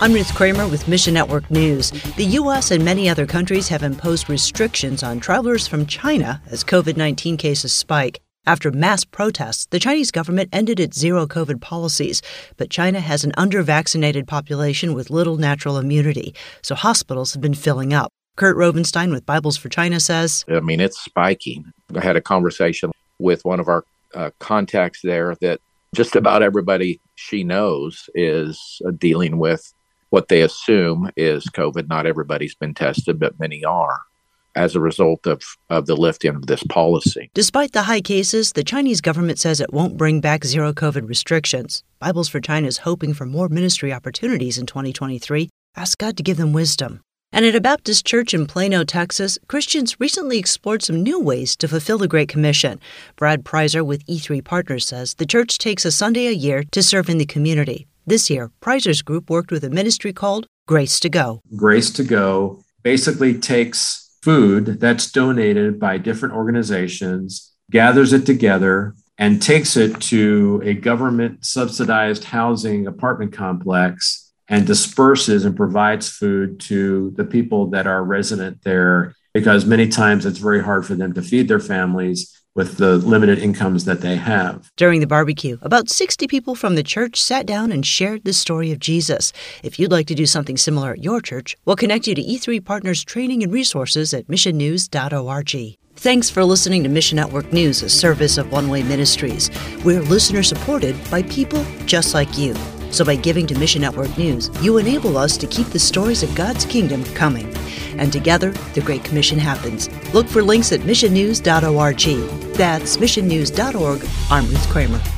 I'm Ruth Kramer with Mission Network News. The U.S. and many other countries have imposed restrictions on travelers from China as COVID 19 cases spike. After mass protests, the Chinese government ended its zero COVID policies, but China has an under vaccinated population with little natural immunity, so hospitals have been filling up. Kurt Rovenstein with Bibles for China says I mean, it's spiking. I had a conversation with one of our uh, contacts there that just about everybody she knows is uh, dealing with what they assume is COVID. Not everybody's been tested, but many are as a result of, of the lifting of this policy. Despite the high cases, the Chinese government says it won't bring back zero COVID restrictions. Bibles for China is hoping for more ministry opportunities in 2023. Ask God to give them wisdom. And at a Baptist church in Plano, Texas, Christians recently explored some new ways to fulfill the Great Commission. Brad Preiser with E3 Partners says the church takes a Sunday a year to serve in the community. This year, Preiser's group worked with a ministry called Grace to Go. Grace to Go basically takes food that's donated by different organizations, gathers it together, and takes it to a government subsidized housing apartment complex and disperses and provides food to the people that are resident there because many times it's very hard for them to feed their families with the limited incomes that they have. During the barbecue, about 60 people from the church sat down and shared the story of Jesus. If you'd like to do something similar at your church, we'll connect you to E3 Partners training and resources at missionnews.org. Thanks for listening to Mission Network News, a service of One Way Ministries. We're listener supported by people just like you. So by giving to Mission Network News, you enable us to keep the stories of God's kingdom coming. And together, the Great Commission happens. Look for links at missionnews.org. That's missionnews.org. I'm Ruth Kramer.